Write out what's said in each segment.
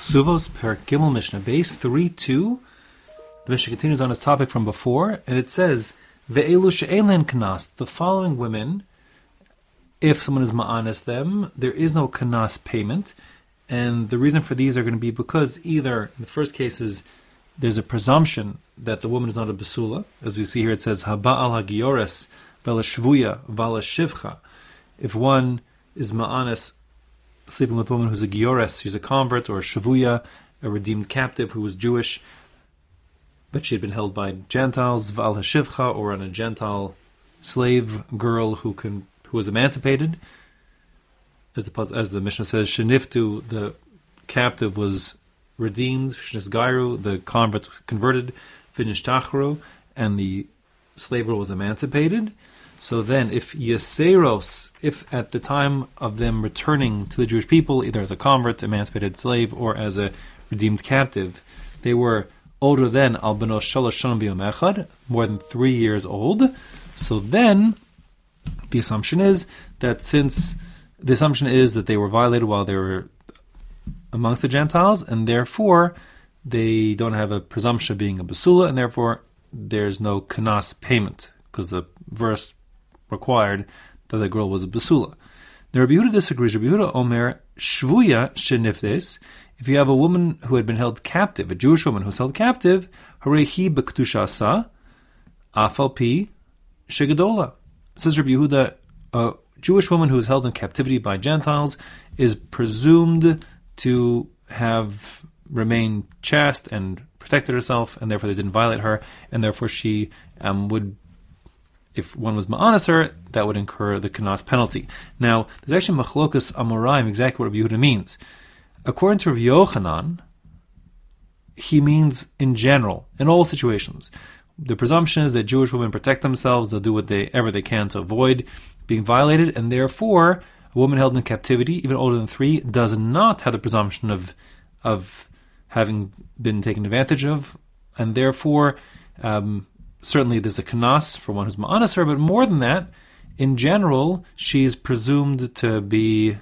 Ksuvos per Gimel Mishnah Beis 3 2. The Mishnah continues on its topic from before, and it says, Ve'elu the following women, if someone is ma'anis them, there is no kanas payment. And the reason for these are going to be because either, in the first cases, there's a presumption that the woman is not a basula. As we see here, it says, Haba al hagiores, vela shvuya, vala shivcha. If one is ma'anis sleeping with a woman who's a giores, she's a convert, or a shavuya, a redeemed captive who was Jewish, but she had been held by Gentiles, val hashivcha, or on a Gentile slave girl who can who was emancipated. As the as the Mishnah says, sheniftu, the captive was redeemed, shnisgairu, the convert converted, finishtachru, and the slave girl was emancipated. So then, if Yeseros, if at the time of them returning to the Jewish people, either as a convert, emancipated slave, or as a redeemed captive, they were older than Albanos Shalosh more than three years old, so then the assumption is that since the assumption is that they were violated while they were amongst the Gentiles, and therefore they don't have a presumption of being a basula, and therefore there's no kanas payment because the verse required that the girl was a basula. Now Rabbi Yehuda disagrees. Rabbi Yehuda Omer shvuya sheniftes. If you have a woman who had been held captive, a Jewish woman who was held captive, harehi bektushasa afalpi shegadola. Says Rabbi Yehuda, a Jewish woman who is held in captivity by Gentiles is presumed to have remained chaste and protected herself, and therefore they didn't violate her, and therefore she um, would if one was ma'anaser, that would incur the kanas penalty. Now, there's actually machlokas amoraim, exactly what Rabbi Yehuda means. According to Rav Yochanan, he means in general, in all situations. The presumption is that Jewish women protect themselves, they'll do whatever they can to avoid being violated, and therefore, a woman held in captivity, even older than three, does not have the presumption of of having been taken advantage of, and therefore um, certainly there's a kanas for one who's ma'anaser, but more than that, in general, she's presumed to be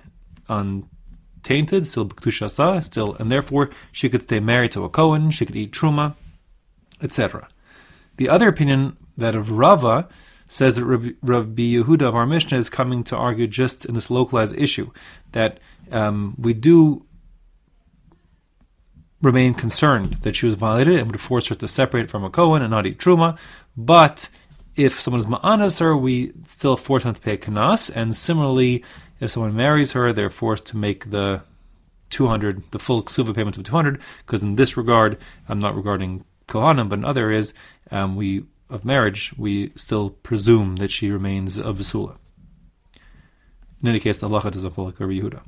untainted, still b'ktushasa, still, and therefore she could stay married to a Kohen, she could eat truma, etc. The other opinion, that of Rava, says that Rabbi, Rabbi Yehuda of our Mishnah is coming to argue just in this localized issue, that um, we do remain concerned that she was violated and would force her to separate from a Kohen and not eat Truma. But if someone is Ma'anas her, we still force them to pay a Kanas. And similarly, if someone marries her, they're forced to make the 200, the full Ksuva payment of 200, because in this regard, I'm not regarding Kohanim, but in other areas, um, we of marriage, we still presume that she remains a Vasula. In any case, the halacha doesn't follow like Yehuda.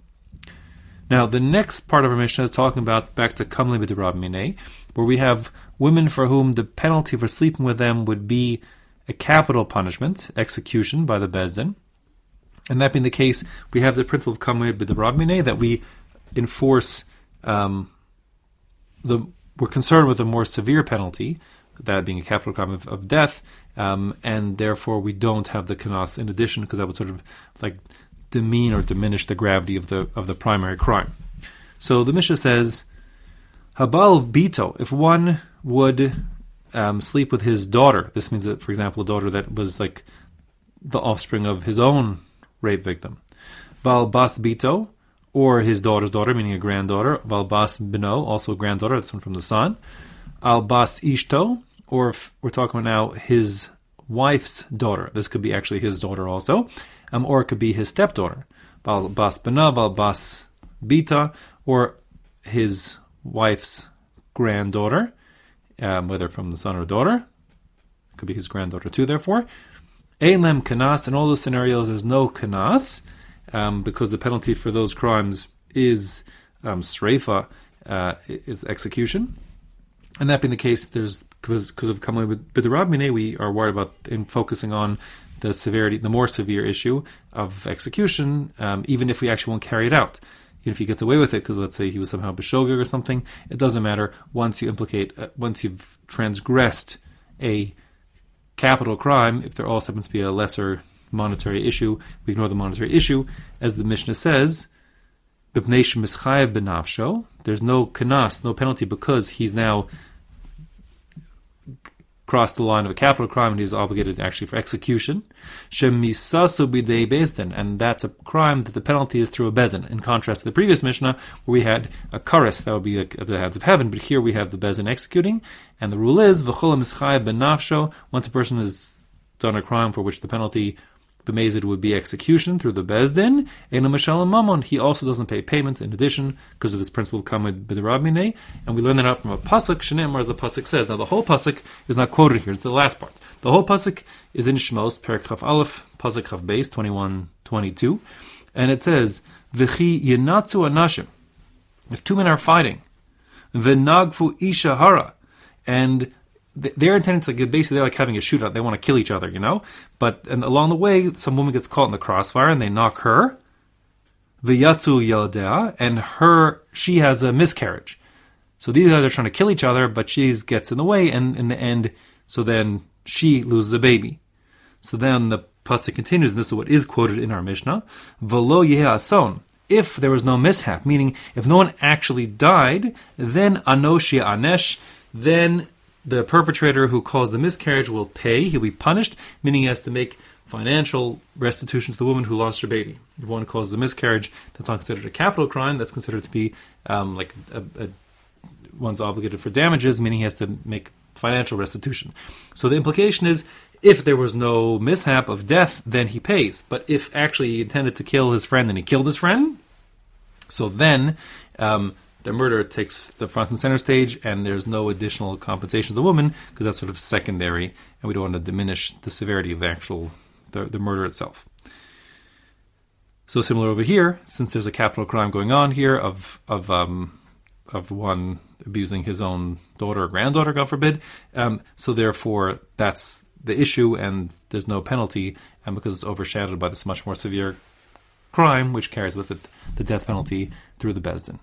Now, the next part of our Mishnah is talking about back to Kamli B'Dirab Minei, where we have women for whom the penalty for sleeping with them would be a capital punishment, execution by the Bezdin. And that being the case, we have the principle of Kamli B'Dirab Minei that we enforce um, the we're concerned with a more severe penalty, that being a capital crime of, of death, um, and therefore we don't have the kanas in addition because that would sort of like demean or diminish the gravity of the of the primary crime. So the Mishnah says, Habal Bito, if one would um, sleep with his daughter, this means that, for example, a daughter that was like the offspring of his own rape victim. Val Bas Bito, or his daughter's daughter, meaning a granddaughter. Val Bas Bino, also a granddaughter, that's one from the son. Al Bas Ishto, or if we're talking about now his wife's daughter. This could be actually his daughter also um, or it could be his stepdaughter, Bal Bas Bana, Bal Bas Bita, or his wife's granddaughter, um, whether from the son or daughter. It could be his granddaughter too, therefore. Eilem Kanas, in all those scenarios, there's no Kanas, um, because the penalty for those crimes is um, Sreifa, uh, is execution. And that being the case, there's because of Kamalei with B'Derab we are worried about in focusing on the severity, the more severe issue of execution, um, even if we actually won't carry it out. Even if he gets away with it, because let's say he was somehow beshogeg or something, it doesn't matter. Once you implicate, uh, once you've transgressed a capital crime, if there also happens to be a lesser monetary issue, we ignore the monetary issue. As the Mishnah says, benafsho. There's no kanas, no penalty because he's now crossed the line of a capital crime and he's obligated actually for execution. And that's a crime that the penalty is through a bezin. In contrast to the previous Mishnah, where we had a karis, that would be at the hands of heaven, but here we have the bezin executing, and the rule is. Once a person has done a crime for which the penalty B'mezid would be execution through the Bezdin. And Mashal Mammon, he also doesn't pay payment in addition because of this principle of Kamid B'derabmine. And we learn that out from a Pasuk, Shneimar, as the Pasuk says. Now the whole Pasuk is not quoted here, it's the last part. The whole Pasuk is in Shmos, Perik Chaf Aleph, Pasuk Chaf Beis, 21, 22. And it says, V'chi yenatzu anashim. If two men are fighting, v'nagfu isha hara, and they're intending to like basically they're like having a shootout. They want to kill each other, you know. But and along the way, some woman gets caught in the crossfire and they knock her. V'yatzu yaldea, and her she has a miscarriage. So these guys are trying to kill each other, but she gets in the way, and in the end, so then she loses a baby. So then the pasuk continues, and this is what is quoted in our Mishnah: "V'lo ason." If there was no mishap, meaning if no one actually died, then anoshia anesh, then the perpetrator who caused the miscarriage will pay. He'll be punished, meaning he has to make financial restitution to the woman who lost her baby. If one causes a miscarriage, that's not considered a capital crime. That's considered to be um, like a, a, one's obligated for damages, meaning he has to make financial restitution. So the implication is, if there was no mishap of death, then he pays. But if actually he intended to kill his friend and he killed his friend, so then um, the murder takes the front and center stage, and there's no additional compensation to the woman because that's sort of secondary, and we don't want to diminish the severity of the actual the, the murder itself. So similar over here, since there's a capital crime going on here of of um, of one abusing his own daughter or granddaughter, God forbid. Um, so therefore, that's the issue, and there's no penalty, and because it's overshadowed by this much more severe crime, which carries with it the death penalty through the Besdin.